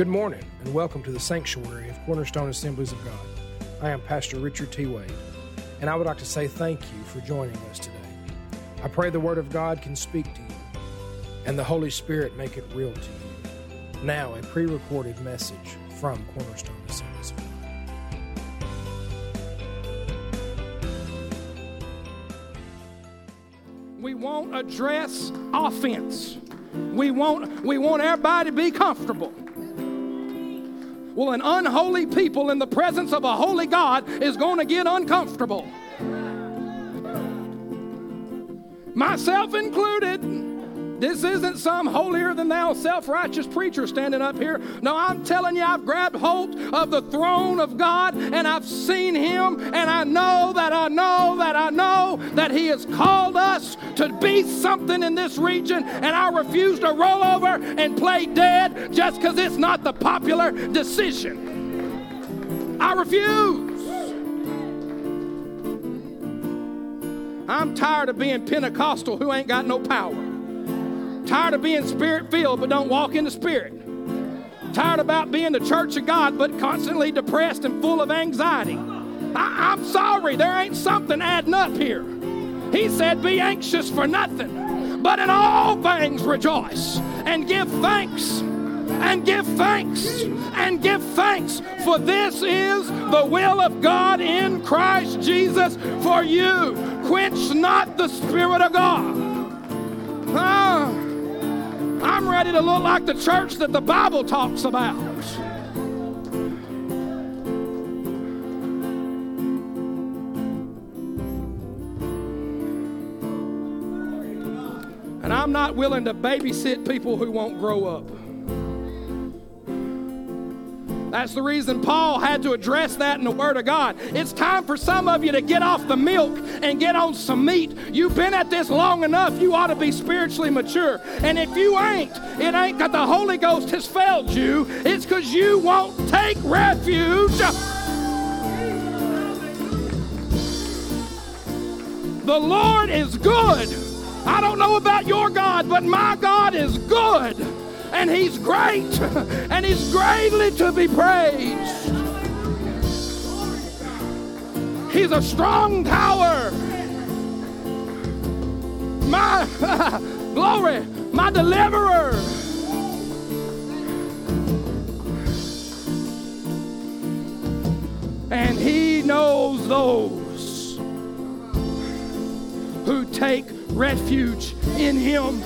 Good morning, and welcome to the sanctuary of Cornerstone Assemblies of God. I am Pastor Richard T. Wade, and I would like to say thank you for joining us today. I pray the Word of God can speak to you, and the Holy Spirit make it real to you. Now, a pre recorded message from Cornerstone Assemblies of God. We won't address offense. We want, we want everybody to be comfortable. Well, an unholy people in the presence of a holy God is going to get uncomfortable. Myself included. This isn't some holier than thou self righteous preacher standing up here. No, I'm telling you, I've grabbed hold of the throne of God and I've seen Him, and I know that I know that I know that He has called us to be something in this region, and I refuse to roll over and play dead just because it's not the popular decision. I refuse. I'm tired of being Pentecostal who ain't got no power. Tired of being spirit filled but don't walk in the spirit. Tired about being the church of God but constantly depressed and full of anxiety. I, am sorry, there ain't something adding up here. He said, Be anxious for nothing, but in all things rejoice and give thanks. And give thanks and give thanks, for this is the will of God in Christ Jesus for you. Quench not the Spirit of God. Ah. I'm ready to look like the church that the Bible talks about. And I'm not willing to babysit people who won't grow up. That's the reason Paul had to address that in the Word of God. It's time for some of you to get off the milk and get on some meat. You've been at this long enough, you ought to be spiritually mature. And if you ain't, it ain't that the Holy Ghost has failed you, it's because you won't take refuge. The Lord is good. I don't know about your God, but my God is good and He's great, and He's greatly to be praised. He's a strong tower. My glory, my deliverer. And he knows those who take refuge in him.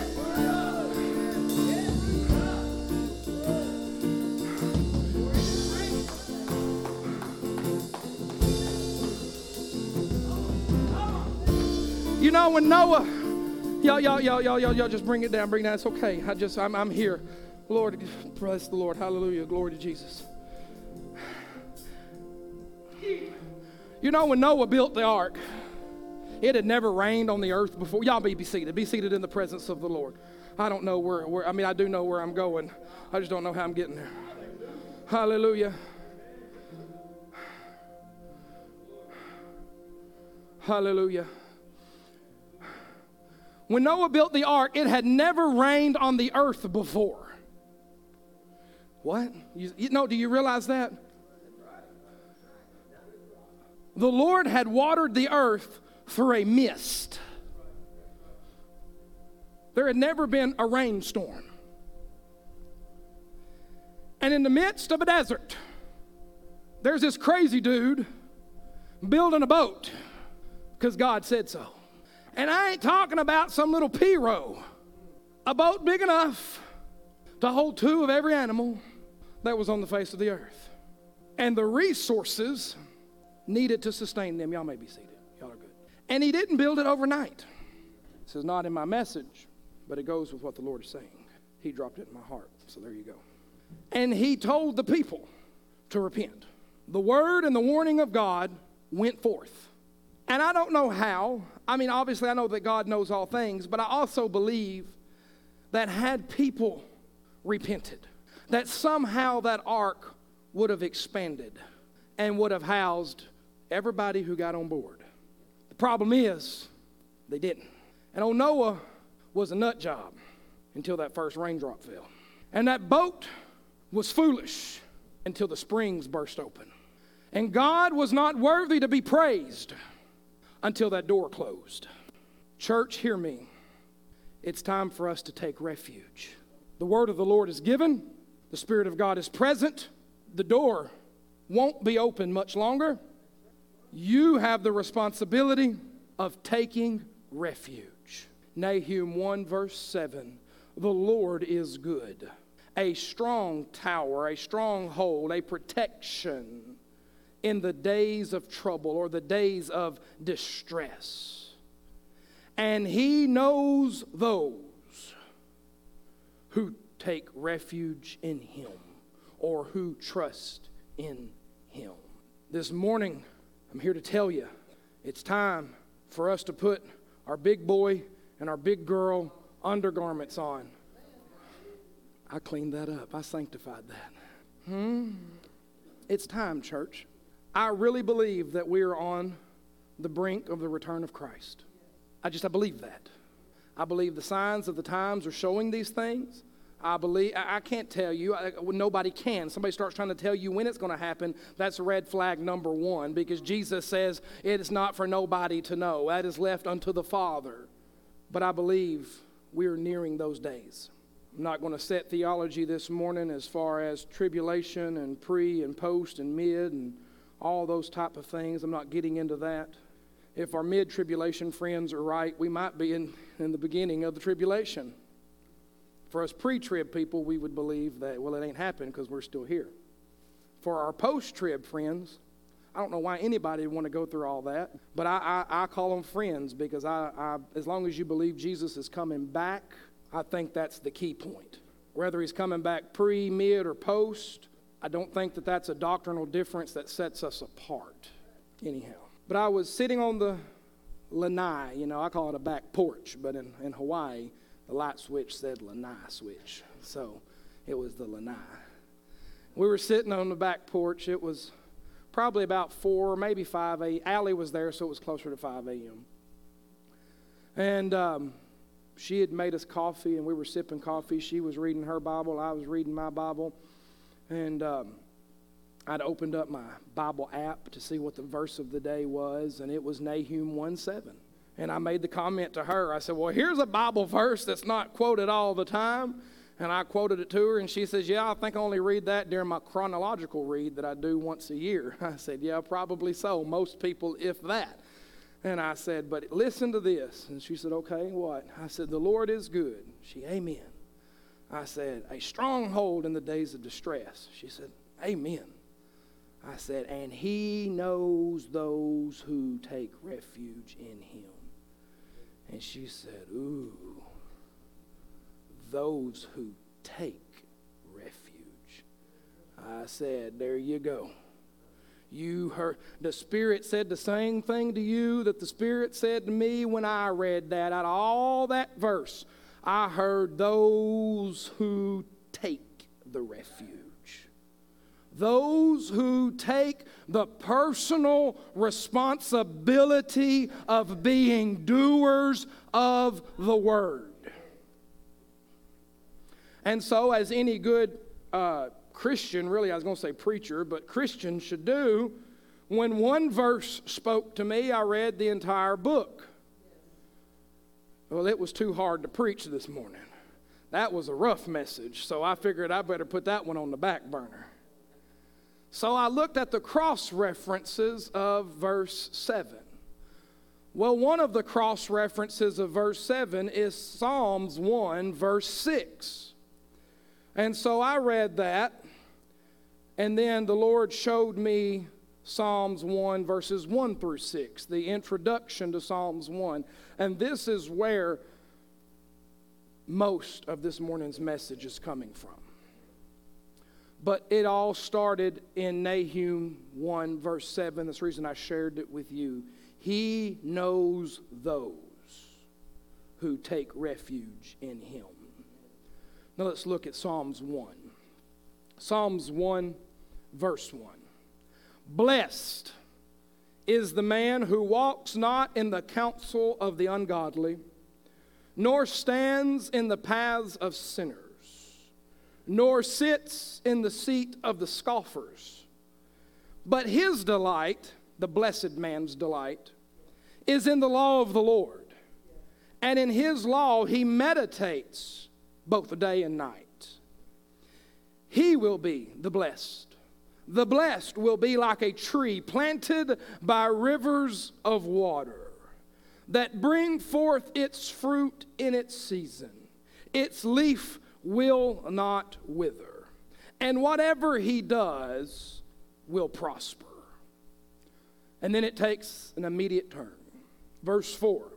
Know when Noah, y'all, y'all, y'all, y'all, y'all, y'all just bring it down, bring it down. It's okay. I just, I'm, I'm here. Lord, bless the Lord. Hallelujah. Glory to Jesus. You know, when Noah built the ark, it had never rained on the earth before. Y'all be, be seated. Be seated in the presence of the Lord. I don't know where, where, I mean, I do know where I'm going. I just don't know how I'm getting there. Hallelujah. Hallelujah. When Noah built the ark, it had never rained on the earth before. What? You, you know, do you realize that? The Lord had watered the earth through a mist. There had never been a rainstorm. And in the midst of a desert, there's this crazy dude building a boat because God said so. And I ain't talking about some little pirogue, a boat big enough to hold two of every animal that was on the face of the earth. And the resources needed to sustain them. Y'all may be seated. Y'all are good. And he didn't build it overnight. This is not in my message, but it goes with what the Lord is saying. He dropped it in my heart. So there you go. And he told the people to repent. The word and the warning of God went forth. And I don't know how. I mean, obviously, I know that God knows all things, but I also believe that had people repented, that somehow that ark would have expanded and would have housed everybody who got on board. The problem is, they didn't. And old Noah was a nut job until that first raindrop fell. And that boat was foolish until the springs burst open. And God was not worthy to be praised until that door closed. Church, hear me. It's time for us to take refuge. The word of the Lord is given, the Spirit of God is present, the door won't be open much longer. You have the responsibility of taking refuge. Nahum 1, verse 7 The Lord is good, a strong tower, a stronghold, a protection in the days of trouble or the days of distress. And he knows those who take refuge in him or who trust in him. This morning, I'm here to tell you it's time for us to put our big boy and our big girl undergarments on. I cleaned that up, I sanctified that. Hmm? It's time, church. I really believe that we are on the brink of the return of Christ. I just I believe that. I believe the signs of the times are showing these things. I believe I, I can't tell you. I, nobody can. Somebody starts trying to tell you when it's going to happen. That's red flag number one because Jesus says it is not for nobody to know. That is left unto the Father. But I believe we are nearing those days. I'm not going to set theology this morning as far as tribulation and pre and post and mid and all those type of things. I'm not getting into that. If our mid tribulation friends are right, we might be in, in the beginning of the tribulation. For us pre trib people, we would believe that, well, it ain't happened because we're still here. For our post trib friends, I don't know why anybody would want to go through all that, but I, I, I call them friends because I, I, as long as you believe Jesus is coming back, I think that's the key point. Whether he's coming back pre, mid, or post, I don't think that that's a doctrinal difference that sets us apart, anyhow. But I was sitting on the lanai, you know, I call it a back porch, but in, in Hawaii, the light switch said lanai switch. So it was the lanai. We were sitting on the back porch. It was probably about 4, maybe 5 a.m. Allie was there, so it was closer to 5 a.m. And um, she had made us coffee, and we were sipping coffee. She was reading her Bible, I was reading my Bible. And um, I'd opened up my Bible app to see what the verse of the day was, and it was Nahum 1 7. And I made the comment to her. I said, Well, here's a Bible verse that's not quoted all the time. And I quoted it to her, and she says, Yeah, I think I only read that during my chronological read that I do once a year. I said, Yeah, probably so. Most people, if that. And I said, But listen to this. And she said, Okay, what? I said, The Lord is good. She, Amen. I said, A stronghold in the days of distress. She said, Amen. I said, And he knows those who take refuge in him. And she said, Ooh, those who take refuge. I said, There you go. You heard the Spirit said the same thing to you that the Spirit said to me when I read that. Out of all that verse, I heard those who take the refuge. Those who take the personal responsibility of being doers of the word. And so, as any good uh, Christian, really, I was going to say preacher, but Christian should do, when one verse spoke to me, I read the entire book. Well, it was too hard to preach this morning. That was a rough message, so I figured I better put that one on the back burner. So I looked at the cross references of verse 7. Well, one of the cross references of verse 7 is Psalms 1, verse 6. And so I read that, and then the Lord showed me Psalms 1, verses 1 through 6, the introduction to Psalms 1. And this is where most of this morning's message is coming from. But it all started in Nahum 1, verse 7. That's the reason I shared it with you. He knows those who take refuge in him. Now let's look at Psalms 1. Psalms 1, verse 1. Blessed is the man who walks not in the counsel of the ungodly, nor stands in the paths of sinners, nor sits in the seat of the scoffers. But his delight, the blessed man's delight, is in the law of the Lord. And in his law he meditates both day and night. He will be the blessed. The blessed will be like a tree planted by rivers of water that bring forth its fruit in its season. Its leaf will not wither, and whatever he does will prosper. And then it takes an immediate turn. Verse 4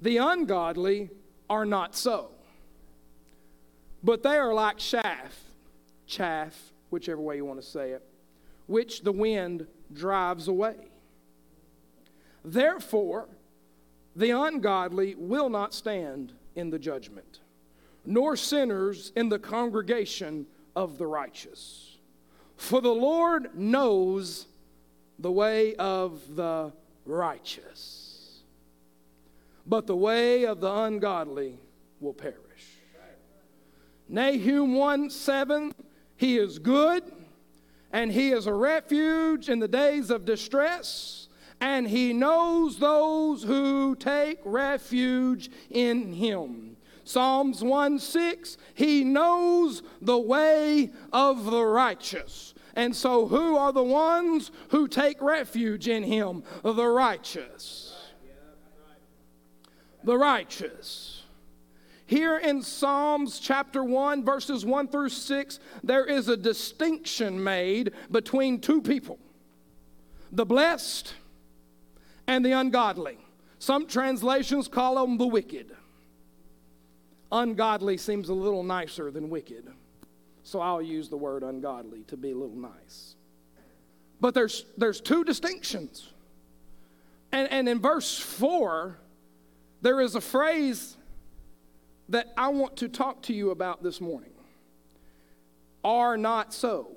The ungodly are not so, but they are like chaff, chaff, whichever way you want to say it, which the wind drives away. Therefore, the ungodly will not stand in the judgment nor sinners in the congregation of the righteous. For the Lord knows the way of the righteous, but the way of the ungodly will perish. Nahum 1 7, he is good, and he is a refuge in the days of distress, and he knows those who take refuge in him. Psalms 1 6, he knows the way of the righteous. And so, who are the ones who take refuge in him? The righteous. The righteous. Here in Psalms chapter 1, verses 1 through 6, there is a distinction made between two people the blessed and the ungodly. Some translations call them the wicked. Ungodly seems a little nicer than wicked. So I'll use the word ungodly to be a little nice. But there's, there's two distinctions. And, and in verse 4, there is a phrase that I want to talk to you about this morning are not so.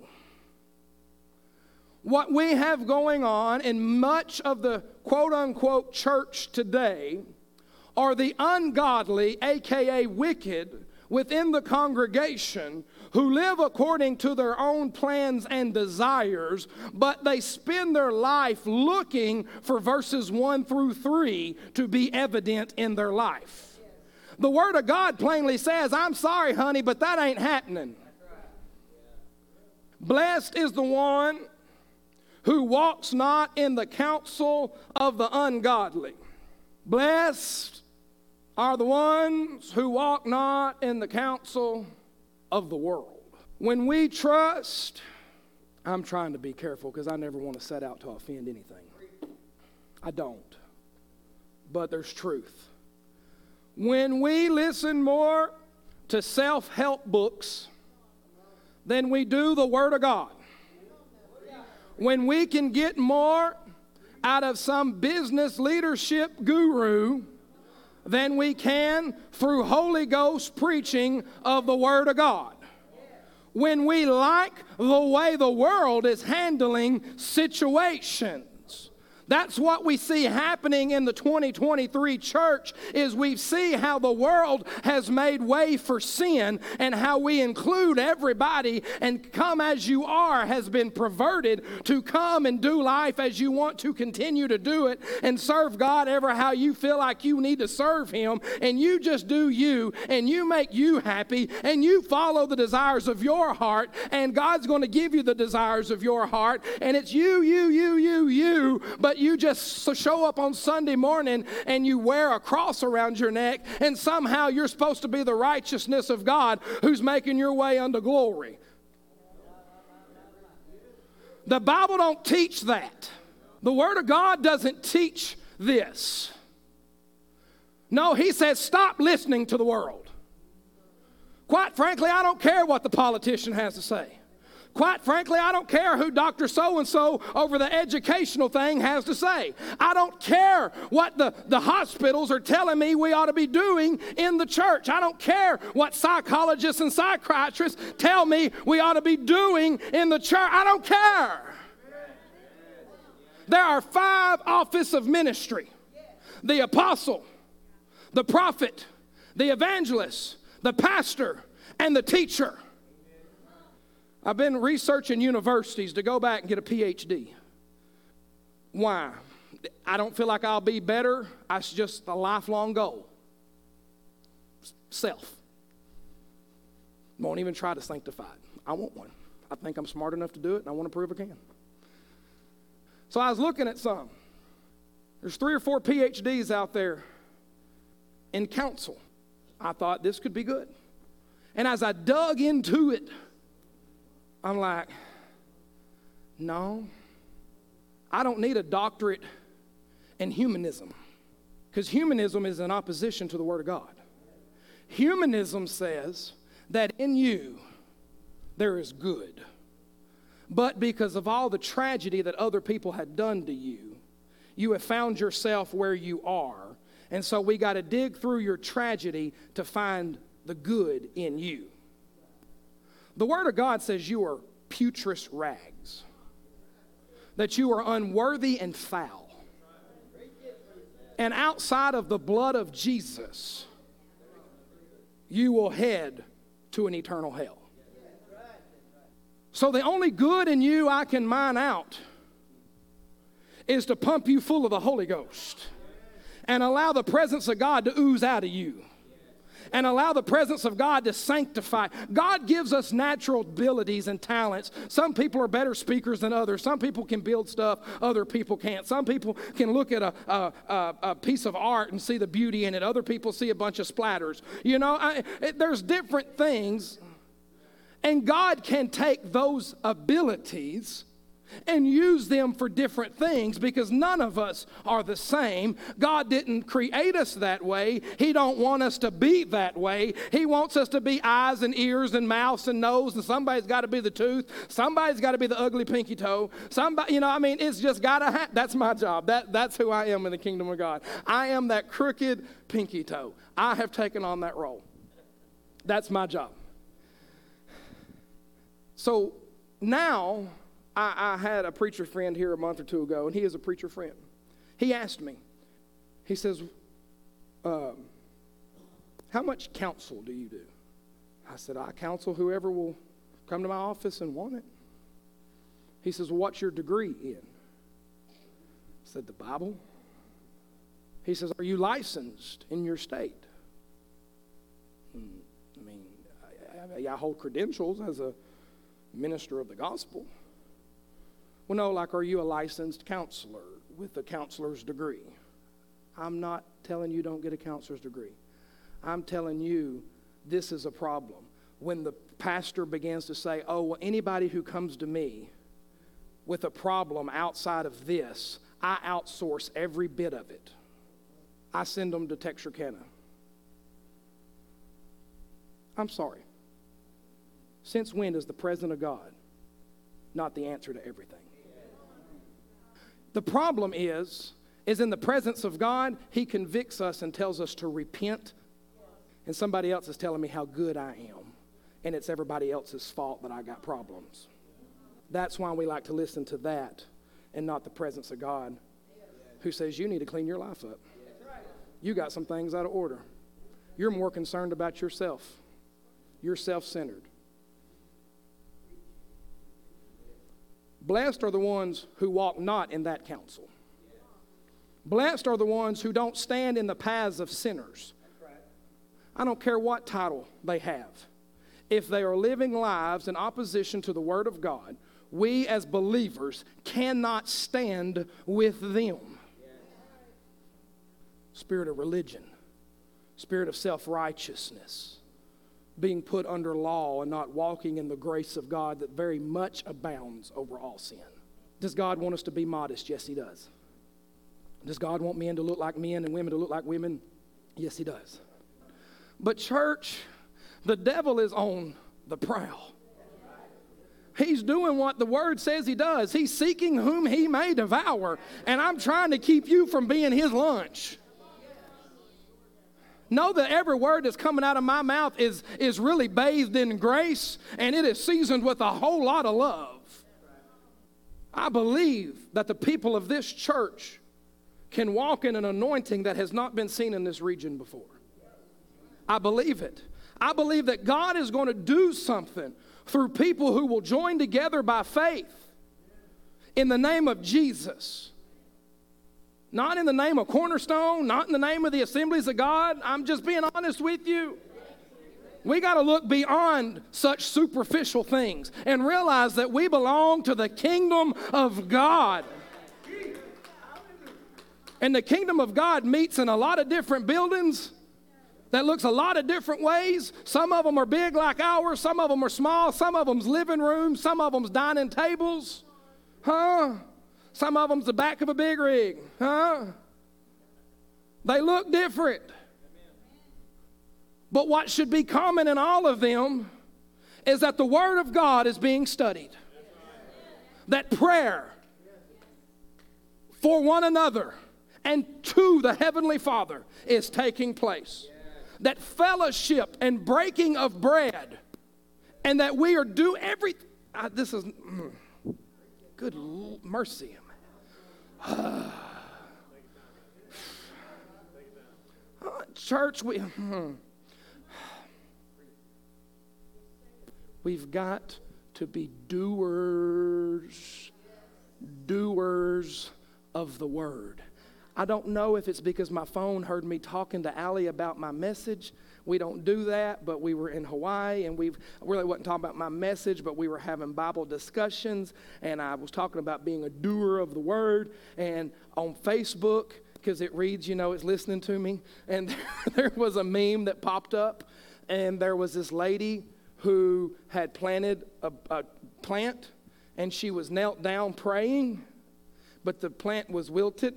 What we have going on in much of the quote unquote church today are the ungodly, aka wicked, within the congregation who live according to their own plans and desires, but they spend their life looking for verses 1 through 3 to be evident in their life. The Word of God plainly says, I'm sorry, honey, but that ain't happening. Blessed is the one who walks not in the counsel of the ungodly. Blessed are the ones who walk not in the counsel of the world. When we trust, I'm trying to be careful because I never want to set out to offend anything. I don't. But there's truth. When we listen more to self help books than we do the Word of God, when we can get more out of some business leadership guru than we can through Holy Ghost preaching of the Word of God. When we like the way the world is handling situations that's what we see happening in the 2023 church is we see how the world has made way for sin and how we include everybody and come as you are has been perverted to come and do life as you want to continue to do it and serve God ever how you feel like you need to serve him. And you just do you and you make you happy and you follow the desires of your heart. And God's going to give you the desires of your heart. And it's you you you you you but you just show up on Sunday morning and you wear a cross around your neck and somehow you're supposed to be the righteousness of God who's making your way unto glory. The Bible don't teach that. The Word of God doesn't teach this. No, he says stop listening to the world. Quite frankly, I don't care what the politician has to say. Quite frankly, I don't care who Dr. So and so over the educational thing has to say. I don't care what the, the hospitals are telling me we ought to be doing in the church. I don't care what psychologists and psychiatrists tell me we ought to be doing in the church. I don't care. There are five office of ministry the apostle, the prophet, the evangelist, the pastor, and the teacher. I've been researching universities to go back and get a PhD. Why? I don't feel like I'll be better. It's just a lifelong goal. Self. Won't even try to sanctify it. I want one. I think I'm smart enough to do it, and I want to prove I can. So I was looking at some. There's three or four PhDs out there in counsel. I thought this could be good. And as I dug into it, I'm like, no, I don't need a doctorate in humanism because humanism is in opposition to the Word of God. Humanism says that in you there is good, but because of all the tragedy that other people had done to you, you have found yourself where you are. And so we got to dig through your tragedy to find the good in you. The Word of God says you are putrid rags, that you are unworthy and foul. And outside of the blood of Jesus, you will head to an eternal hell. So the only good in you I can mine out is to pump you full of the Holy Ghost and allow the presence of God to ooze out of you and allow the presence of God to sanctify. God gives us natural abilities and talents. Some people are better speakers than others. Some people can build stuff other people can't. Some people can look at a, a, a, a piece of art and see the beauty in it. Other people see a bunch of splatters. You know, I, it, there's different things. And God can take those abilities and use them for different things because none of us are the same. God didn't create us that way. He don't want us to be that way. He wants us to be eyes and ears and mouths and nose and somebody's got to be the tooth. Somebody's got to be the ugly pinky toe. Somebody, you know, I mean, it's just got to happen. That's my job. That, that's who I am in the kingdom of God. I am that crooked pinky toe. I have taken on that role. That's my job. So now I, I had a preacher friend here a month or two ago, and he is a preacher friend. He asked me, he says, um, How much counsel do you do? I said, I counsel whoever will come to my office and want it. He says, well, What's your degree in? I said, The Bible. He says, Are you licensed in your state? Hmm, I mean, I, I, I hold credentials as a minister of the gospel. Well, no, like, are you a licensed counselor with a counselor's degree? I'm not telling you don't get a counselor's degree. I'm telling you this is a problem. When the pastor begins to say, oh, well, anybody who comes to me with a problem outside of this, I outsource every bit of it. I send them to Texarkana. I'm sorry. Since when is the presence of God not the answer to everything? The problem is, is in the presence of God, He convicts us and tells us to repent. And somebody else is telling me how good I am. And it's everybody else's fault that I got problems. That's why we like to listen to that and not the presence of God who says you need to clean your life up. You got some things out of order. You're more concerned about yourself. You're self centered. Blessed are the ones who walk not in that counsel. Blessed are the ones who don't stand in the paths of sinners. I don't care what title they have. If they are living lives in opposition to the Word of God, we as believers cannot stand with them. Spirit of religion, spirit of self righteousness being put under law and not walking in the grace of God that very much abounds over all sin. Does God want us to be modest? Yes, He does. Does God want men to look like men and women to look like women? Yes, He does. But, church, the devil is on the prowl. He's doing what the word says he does. He's seeking whom he may devour. And I'm trying to keep you from being his lunch. Know that every word that's coming out of my mouth is, is really bathed in grace and it is seasoned with a whole lot of love. I believe that the people of this church can walk in an anointing that has not been seen in this region before. I believe it. I believe that God is going to do something through people who will join together by faith in the name of Jesus. Not in the name of Cornerstone, not in the name of the assemblies of God. I'm just being honest with you. We got to look beyond such superficial things and realize that we belong to the kingdom of God. And the kingdom of God meets in a lot of different buildings that looks a lot of different ways. Some of them are big like ours, some of them are small, some of them's living rooms, some of them's dining tables. Huh? Some of them's the back of a big rig. Huh? They look different. But what should be common in all of them is that the Word of God is being studied. That prayer for one another and to the Heavenly Father is taking place. That fellowship and breaking of bread, and that we are do every. Uh, this is mm, good mercy. Church, we. Hmm. We've got to be doers, doers of the word. I don't know if it's because my phone heard me talking to Allie about my message. We don't do that, but we were in Hawaii and we really wasn't talking about my message, but we were having Bible discussions and I was talking about being a doer of the word. And on Facebook, because it reads, you know, it's listening to me, and there was a meme that popped up, and there was this lady who had planted a, a plant and she was knelt down praying, but the plant was wilted.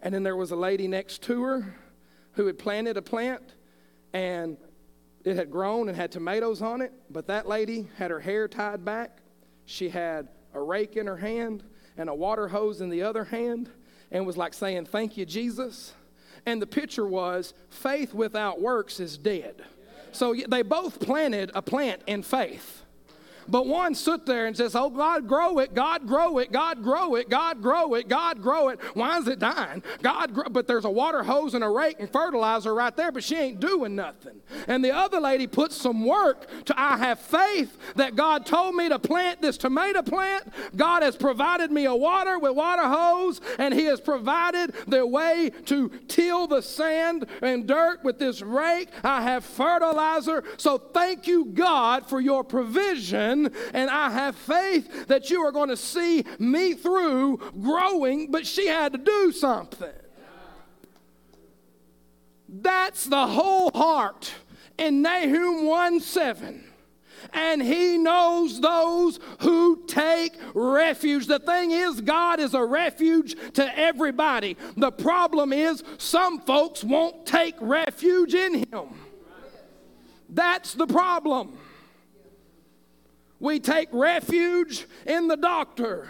And then there was a lady next to her who had planted a plant and it had grown and had tomatoes on it, but that lady had her hair tied back. She had a rake in her hand and a water hose in the other hand and was like saying, Thank you, Jesus. And the picture was faith without works is dead. So they both planted a plant in faith. But one stood there and says, Oh, God, grow it, God, grow it, God, grow it, God, grow it, God, grow it. Why is it dying? God, grow. but there's a water hose and a rake and fertilizer right there, but she ain't doing nothing. And the other lady put some work to, I have faith that God told me to plant this tomato plant. God has provided me a water with water hose, and He has provided the way to till the sand and dirt with this rake. I have fertilizer. So thank you, God, for your provision and I have faith that you are going to see me through growing, but she had to do something. That's the whole heart in Nahum 1 7 and he knows those who take refuge. The thing is, God is a refuge to everybody. The problem is, some folks won't take refuge in him. That's the problem. We take refuge in the doctor.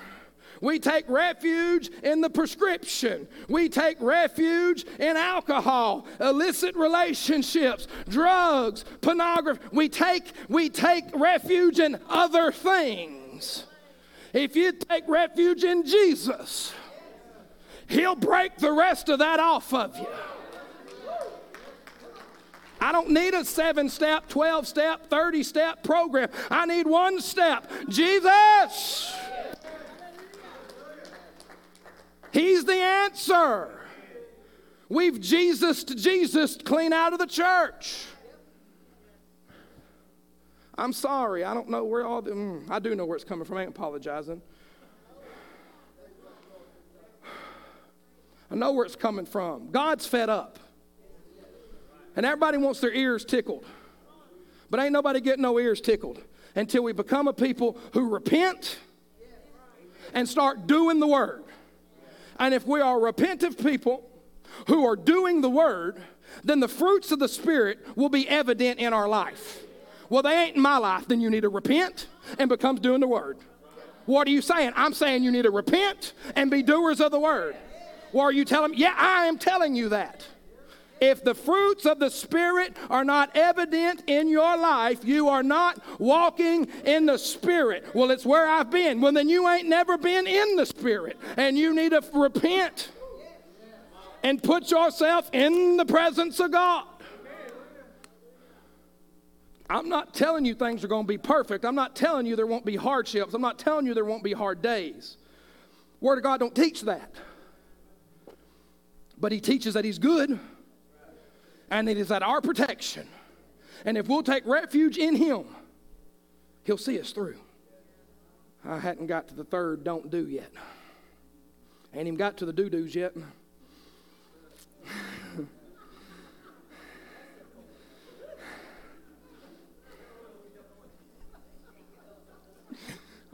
We take refuge in the prescription. We take refuge in alcohol, illicit relationships, drugs, pornography. We take, we take refuge in other things. If you take refuge in Jesus, He'll break the rest of that off of you. I don't need a seven step, 12 step, 30 step program. I need one step Jesus. He's the answer. We've Jesus to Jesus clean out of the church. I'm sorry. I don't know where all the. Mm, I do know where it's coming from. I ain't apologizing. I know where it's coming from. God's fed up. And everybody wants their ears tickled. But ain't nobody getting no ears tickled until we become a people who repent and start doing the word. And if we are repentant people who are doing the word, then the fruits of the Spirit will be evident in our life. Well, they ain't in my life, then you need to repent and become doing the word. What are you saying? I'm saying you need to repent and be doers of the word. Or are you telling me? Yeah, I am telling you that. If the fruits of the Spirit are not evident in your life, you are not walking in the Spirit. Well, it's where I've been. Well, then you ain't never been in the Spirit, and you need to repent and put yourself in the presence of God. I'm not telling you things are going to be perfect. I'm not telling you there won't be hardships. I'm not telling you there won't be hard days. Word of God don't teach that. But he teaches that he's good and it is at our protection. And if we'll take refuge in him, he'll see us through. I hadn't got to the third don't do yet. Ain't even got to the do do's yet.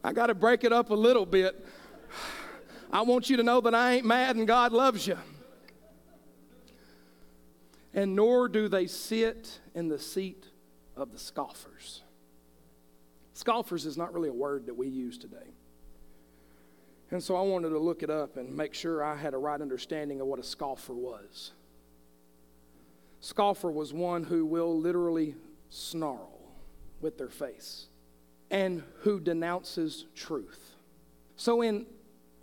I got to break it up a little bit. I want you to know that I ain't mad and God loves you. And nor do they sit in the seat of the scoffers. Scoffers is not really a word that we use today. And so I wanted to look it up and make sure I had a right understanding of what a scoffer was. Scoffer was one who will literally snarl with their face and who denounces truth. So, in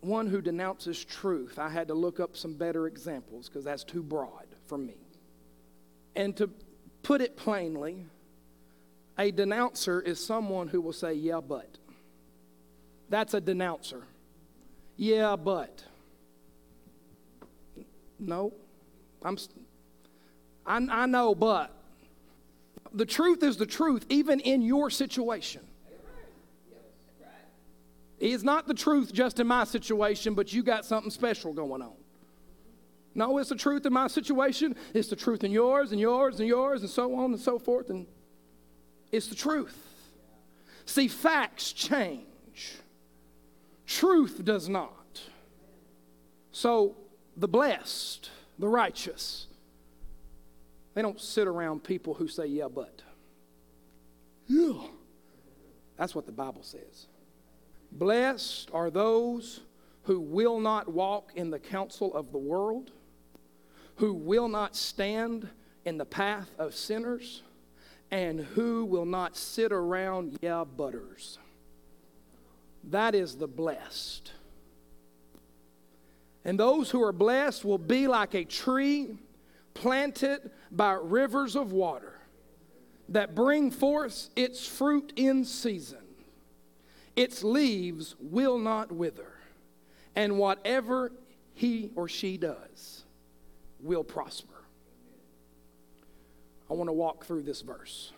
one who denounces truth, I had to look up some better examples because that's too broad for me. And to put it plainly, a denouncer is someone who will say, Yeah, but. That's a denouncer. Yeah, but. No, I'm, I, I know, but. The truth is the truth, even in your situation. It's not the truth just in my situation, but you got something special going on. No, it's the truth in my situation. It's the truth in yours and yours and yours and so on and so forth. And it's the truth. See, facts change, truth does not. So, the blessed, the righteous, they don't sit around people who say, yeah, but. Yeah. That's what the Bible says. Blessed are those who will not walk in the counsel of the world, who will not stand in the path of sinners, and who will not sit around yeah butters. That is the blessed. And those who are blessed will be like a tree planted by rivers of water that bring forth its fruit in season. Its leaves will not wither, and whatever he or she does will prosper. I want to walk through this verse.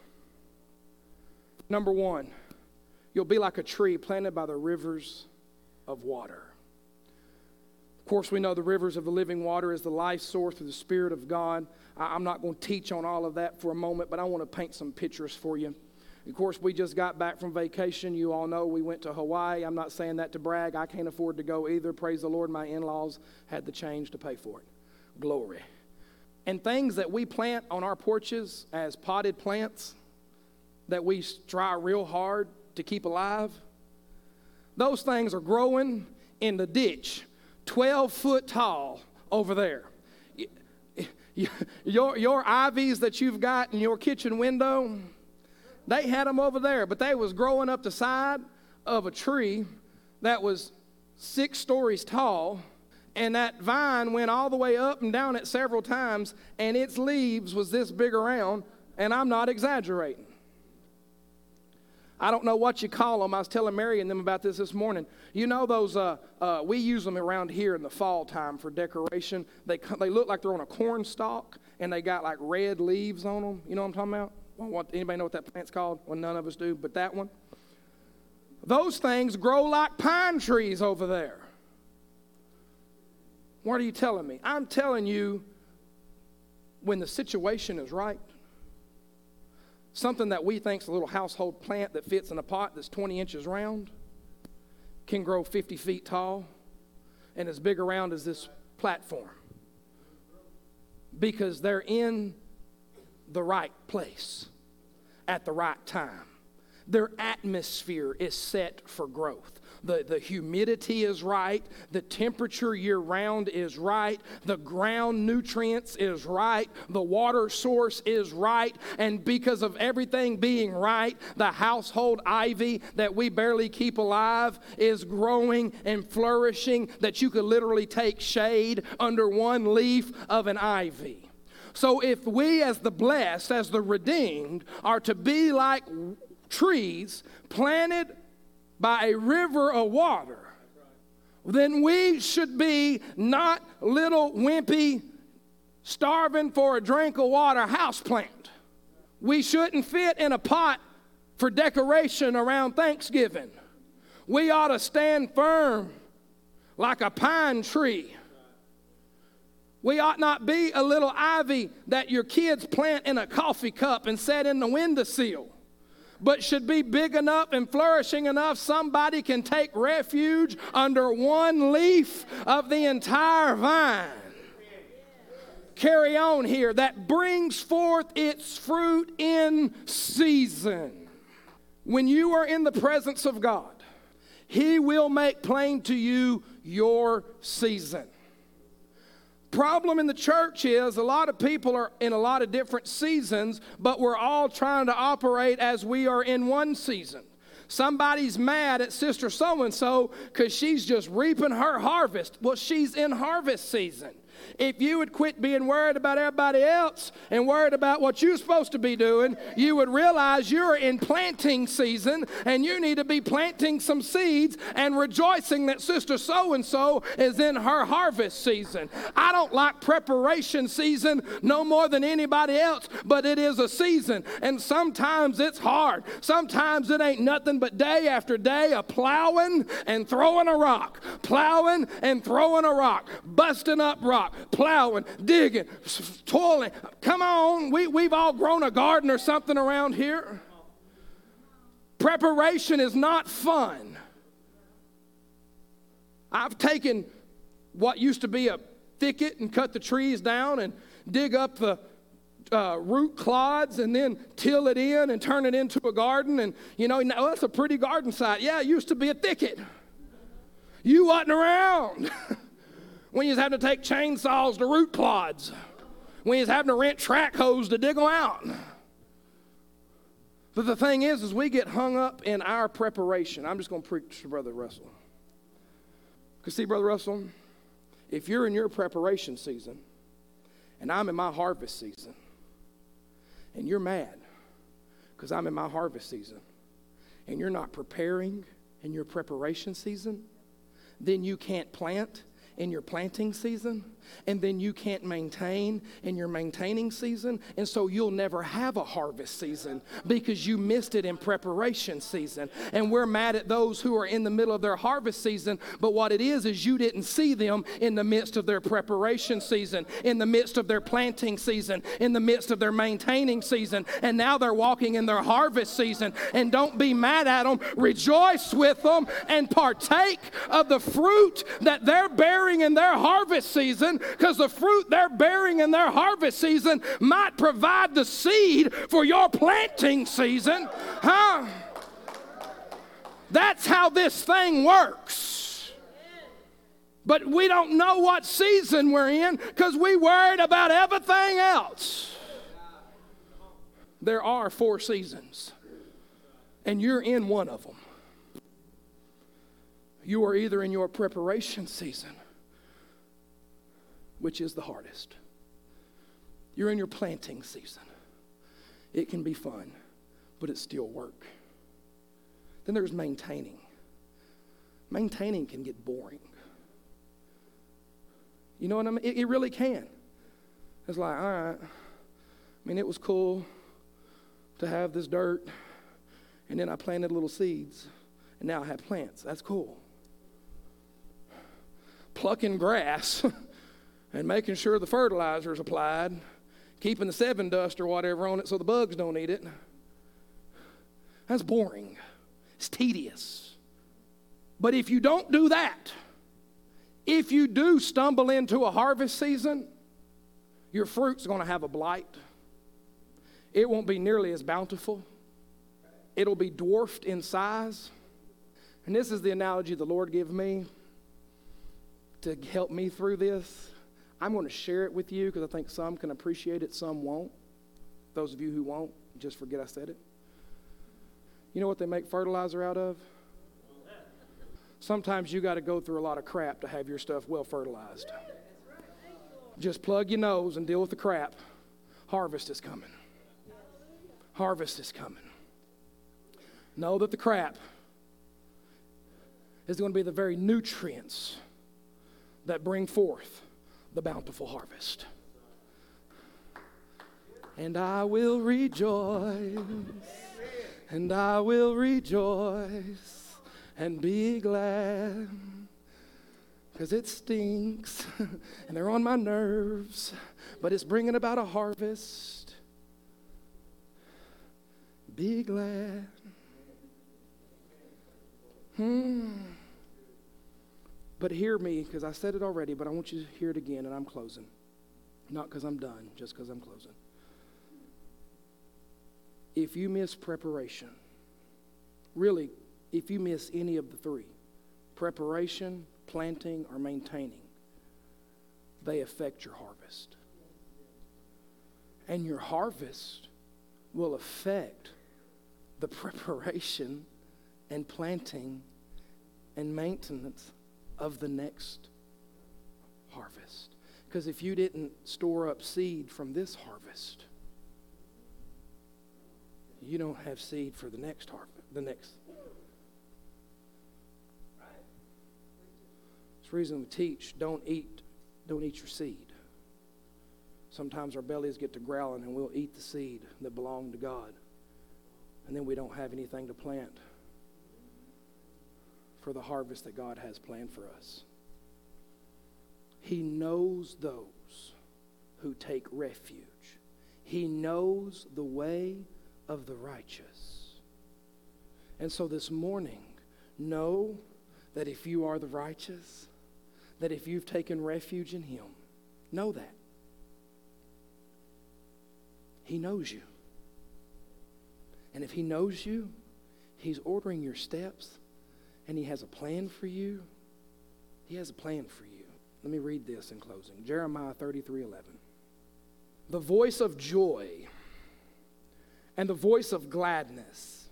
Number one, you'll be like a tree planted by the rivers of water. Of course, we know the rivers of the living water is the life source through the Spirit of God. I'm not going to teach on all of that for a moment, but I want to paint some pictures for you. Of course, we just got back from vacation. You all know we went to Hawaii. I'm not saying that to brag. I can't afford to go either. Praise the Lord, my in laws had the change to pay for it. Glory. And things that we plant on our porches as potted plants that we try real hard to keep alive, those things are growing in the ditch, 12 foot tall over there. Your, your ivies that you've got in your kitchen window, they had them over there, but they was growing up the side of a tree that was six stories tall, and that vine went all the way up and down it several times, and its leaves was this big around, and I'm not exaggerating. I don't know what you call them. I was telling Mary and them about this this morning. You know those, uh, uh, we use them around here in the fall time for decoration. They, they look like they're on a corn stalk, and they got like red leaves on them. You know what I'm talking about? What, anybody know what that plant's called? Well, none of us do, but that one. Those things grow like pine trees over there. What are you telling me? I'm telling you, when the situation is right, something that we think is a little household plant that fits in a pot that's 20 inches round can grow 50 feet tall and as big around as this platform because they're in the right place at the right time. Their atmosphere is set for growth. The, the humidity is right. The temperature year round is right. The ground nutrients is right. The water source is right. And because of everything being right, the household ivy that we barely keep alive is growing and flourishing that you could literally take shade under one leaf of an ivy. So if we, as the blessed, as the redeemed, are to be like trees planted by a river of water, then we should be not little wimpy, starving for a drink of water houseplant. We shouldn't fit in a pot for decoration around Thanksgiving. We ought to stand firm like a pine tree. We ought not be a little ivy that your kids plant in a coffee cup and set in the windowsill but should be big enough and flourishing enough somebody can take refuge under one leaf of the entire vine. Carry on here, that brings forth its fruit in season. When you are in the presence of God, He will make plain to you your season problem in the church is a lot of people are in a lot of different seasons, but we're all trying to operate as we are in one season. Somebody's mad at Sister So and so because she's just reaping her harvest. Well, she's in harvest season. If you would quit being worried about everybody else and worried about what you're supposed to be doing, you would realize you're in planting season and you need to be planting some seeds and rejoicing that Sister So and so is in her harvest season. I don't like preparation season no more than anybody else, but it is a season. And sometimes it's hard. Sometimes it ain't nothing but day after day of plowing and throwing a rock, plowing and throwing a rock, busting up plowing, digging, toiling. Come on, we, we've all grown a garden or something around here. Preparation is not fun. I've taken what used to be a thicket and cut the trees down and dig up the uh, root clods and then till it in and turn it into a garden. And you know, now that's a pretty garden site. Yeah, it used to be a thicket. You wasn't around. when you was having to take chainsaws to root clods, when you was having to rent trackhoes to dig them out. But the thing is, is we get hung up in our preparation. I'm just going to preach to Brother Russell. Because see, Brother Russell, if you're in your preparation season, and I'm in my harvest season, and you're mad because I'm in my harvest season, and you're not preparing in your preparation season, then you can't plant in your planting season and then you can't maintain in your maintaining season. And so you'll never have a harvest season because you missed it in preparation season. And we're mad at those who are in the middle of their harvest season, but what it is is you didn't see them in the midst of their preparation season, in the midst of their planting season, in the midst of their maintaining season. And now they're walking in their harvest season. And don't be mad at them, rejoice with them and partake of the fruit that they're bearing in their harvest season because the fruit they're bearing in their harvest season might provide the seed for your planting season. Huh? That's how this thing works. But we don't know what season we're in because we worried about everything else. There are four seasons, and you're in one of them. You are either in your preparation season which is the hardest. You're in your planting season. It can be fun, but it's still work. Then there's maintaining. Maintaining can get boring. You know what I mean? It, it really can. It's like, all right. I mean, it was cool to have this dirt, and then I planted little seeds, and now I have plants. That's cool. Plucking grass and making sure the fertilizer is applied, keeping the Sevin dust or whatever on it so the bugs don't eat it. That's boring. It's tedious. But if you don't do that, if you do stumble into a harvest season, your fruit's going to have a blight. It won't be nearly as bountiful. It'll be dwarfed in size. And this is the analogy the Lord gave me to help me through this. I'm going to share it with you because I think some can appreciate it, some won't. Those of you who won't, just forget I said it. You know what they make fertilizer out of? Sometimes you got to go through a lot of crap to have your stuff well fertilized. Just plug your nose and deal with the crap. harvest is coming. Harvest is coming. Know that the crap is going to be the very nutrients that bring forth the bountiful harvest. And I will rejoice, and I will rejoice, and be glad. Because it stinks, and they're on my nerves, but it's bringing about a harvest. Be glad. Hmm. But hear me, because I said it already, but I want you to hear it again, and I'm closing. Not because I'm done, just because I'm closing. If you miss preparation, really, if you miss any of the three preparation, planting, or maintaining they affect your harvest. And your harvest will affect the preparation and planting and maintenance of the next harvest. Because if you didn't store up seed from this harvest, you don't have seed for the next harvest, the next. It's the reason we teach don't eat, don't eat your seed. Sometimes our bellies get to growling and we'll eat the seed that belonged to God. And then we don't have anything to plant for the harvest that God has planned for us. He knows those who take refuge. He knows the way of the righteous. And so this morning, know that if you are the righteous, that if you've taken refuge in Him, know that. He knows you. And if He knows you, He's ordering your steps and He has a plan for you. He has a plan for you. Let me read this in closing Jeremiah 33 11. The voice of joy and the voice of gladness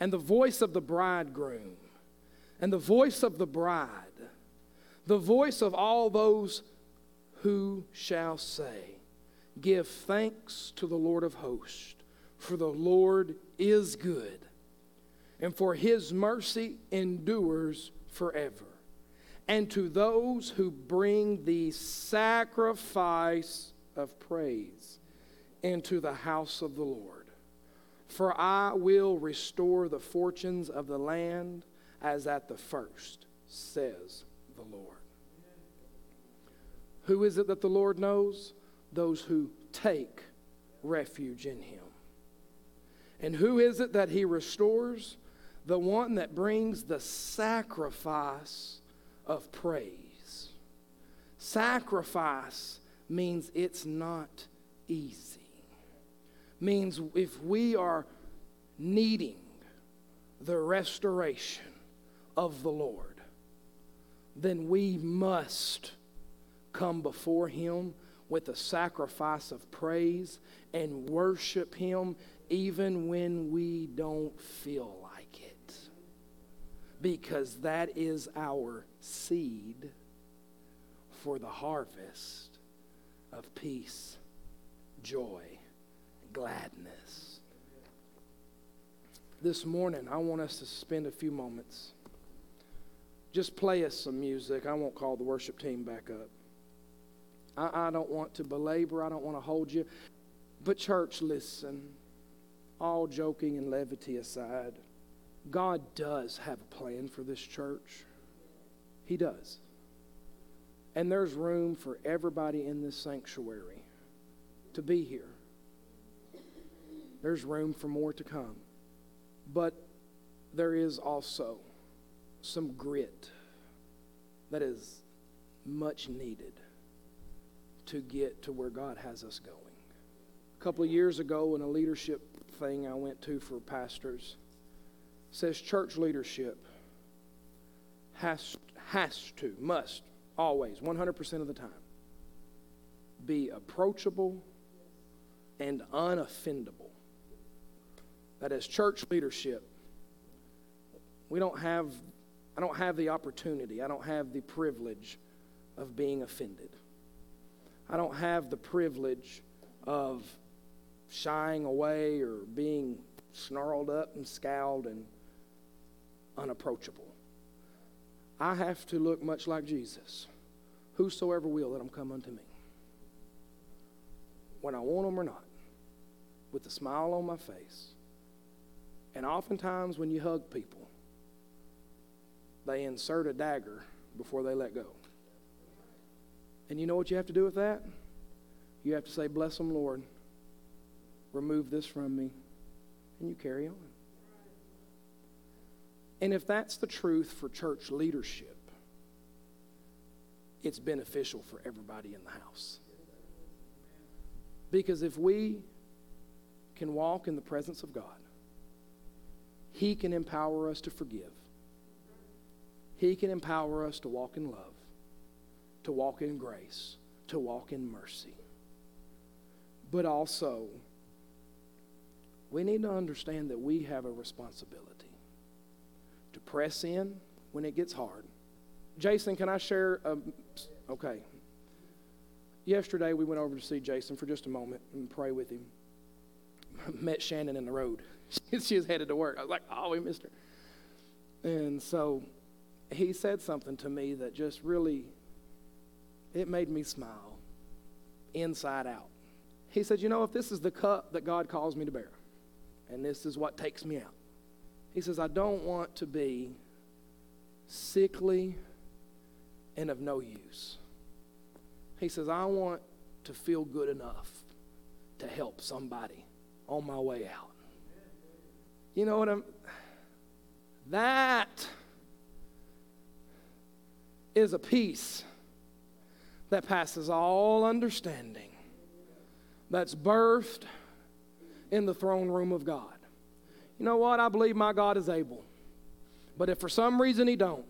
and the voice of the bridegroom and the voice of the bride, the voice of all those who shall say, Give thanks to the Lord of hosts, for the Lord is good and for his mercy endures forever. And to those who bring the sacrifice of praise into the house of the Lord. For I will restore the fortunes of the land as at the first, says the Lord. Who is it that the Lord knows? Those who take refuge in him. And who is it that he restores? The one that brings the sacrifice of praise. Sacrifice means it's not easy. Means if we are needing the restoration of the Lord, then we must come before Him with a sacrifice of praise and worship Him even when we don't feel because that is our seed for the harvest of peace, joy, gladness. This morning, I want us to spend a few moments. Just play us some music. I won't call the worship team back up. I, I don't want to belabor, I don't want to hold you. But, church, listen. All joking and levity aside. God does have a plan for this church. He does. And there's room for everybody in this sanctuary to be here. There's room for more to come. But there is also some grit that is much needed to get to where God has us going. A couple of years ago, in a leadership thing I went to for pastors, says church leadership has, has to, must, always, 100% of the time, be approachable and unoffendable. That as church leadership, we don't have, I don't have the opportunity, I don't have the privilege of being offended. I don't have the privilege of shying away or being snarled up and scowled and unapproachable. I have to look much like Jesus. Whosoever will, let them come unto me. When I want them or not, with a smile on my face. And oftentimes, when you hug people, they insert a dagger before they let go. And you know what you have to do with that? You have to say, Bless them, Lord. Remove this from me. And you carry on. And if that's the truth for church leadership, it's beneficial for everybody in the house. Because if we can walk in the presence of God, He can empower us to forgive. He can empower us to walk in love, to walk in grace, to walk in mercy. But also, we need to understand that we have a responsibility to press in when it gets hard. Jason, can I share? A, okay. Yesterday, we went over to see Jason for just a moment and pray with him. Met Shannon in the road. she was headed to work. I was like, oh, we missed her. And so he said something to me that just really, it made me smile inside out. He said, You know, if this is the cup that God calls me to bear, and this is what takes me out, he says, I don't want to be sickly and of no use. He says, I want to feel good enough to help somebody on my way out. You know what I'm. That is a peace that passes all understanding, that's birthed in the throne room of God. You know what? I believe my God is able. But if for some reason he don't,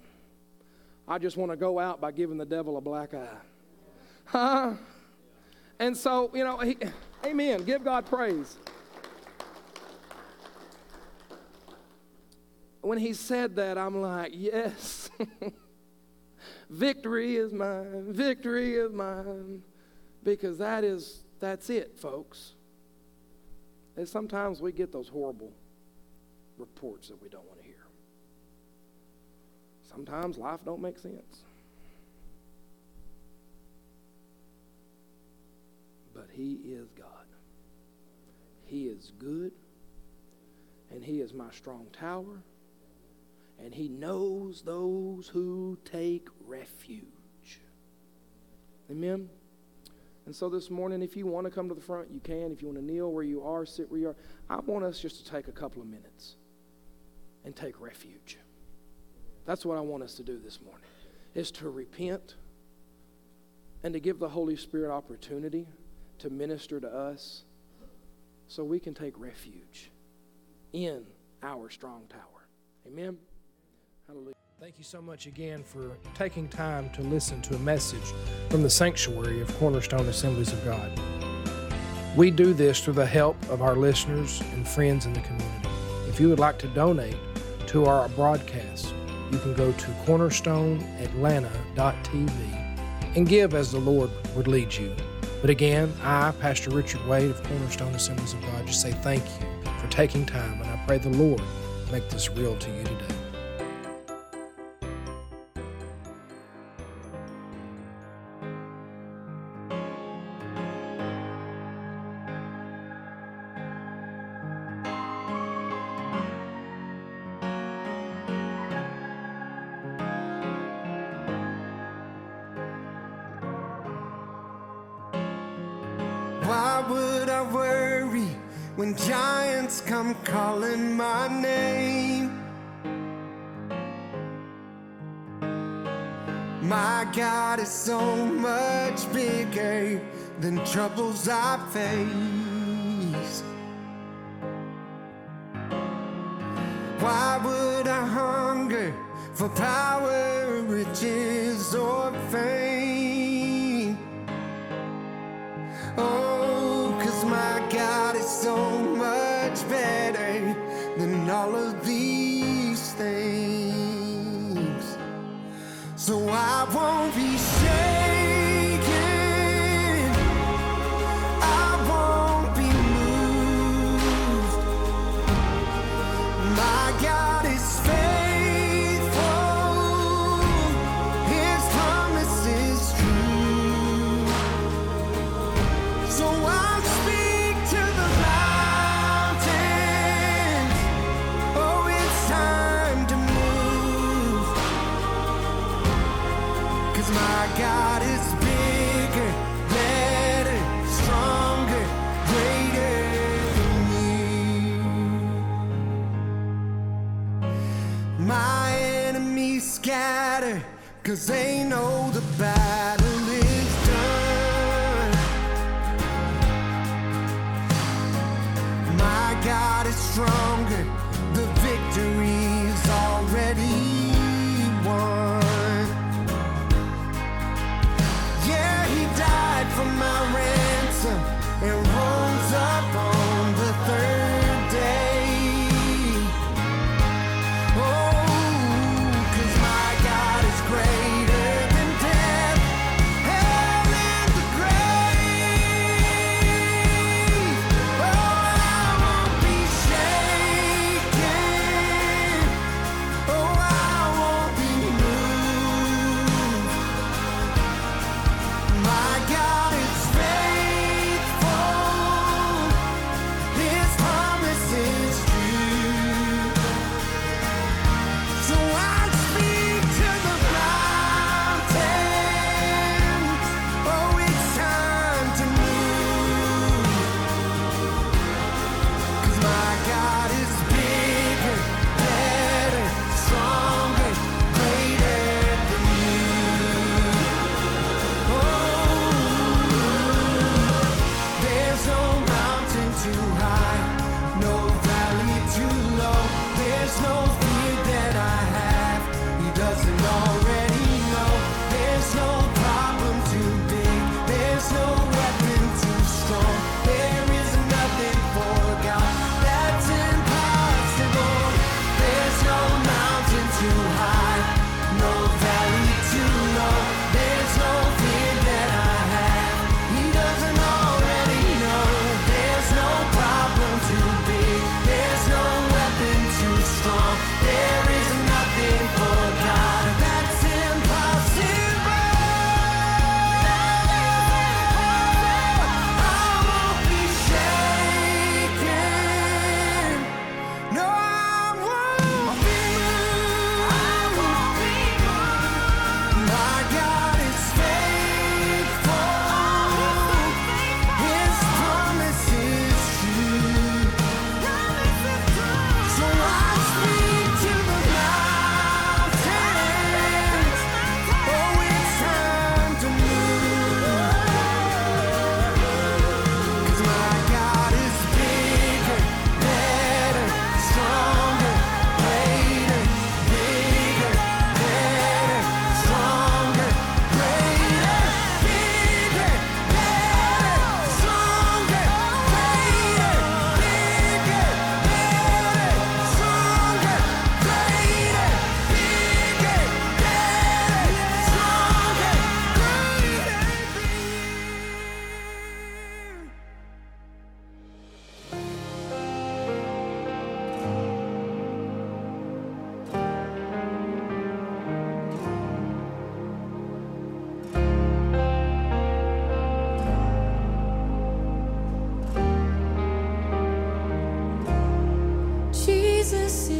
I just want to go out by giving the devil a black eye. Huh? And so, you know, he, amen. Give God praise. When he said that, I'm like, yes. victory is mine. Victory is mine. Because that is, that's it, folks. And sometimes we get those horrible reports that we don't want to hear. Sometimes life don't make sense. But he is God. He is good and he is my strong tower and he knows those who take refuge. Amen. And so this morning, if you want to come to the front, you can. If you want to kneel where you are, sit where you are, I want us just to take a couple of minutes and take refuge. That's what I want us to do this morning, is to repent and to give the Holy Spirit opportunity to minister to us so we can take refuge in our strong tower. Amen. Hallelujah. Thank you so much again for taking time to listen to a message from the sanctuary of Cornerstone Assemblies of God. We do this through the help of our listeners and friends in the community. If you would like to donate to our broadcast, you can go to cornerstoneatlanta.tv and give as the Lord would lead you. But again, I, Pastor Richard Wade of Cornerstone Assemblies of God, just say thank you for taking time, and I pray the Lord make this real to you face.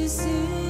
Jesus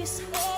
grace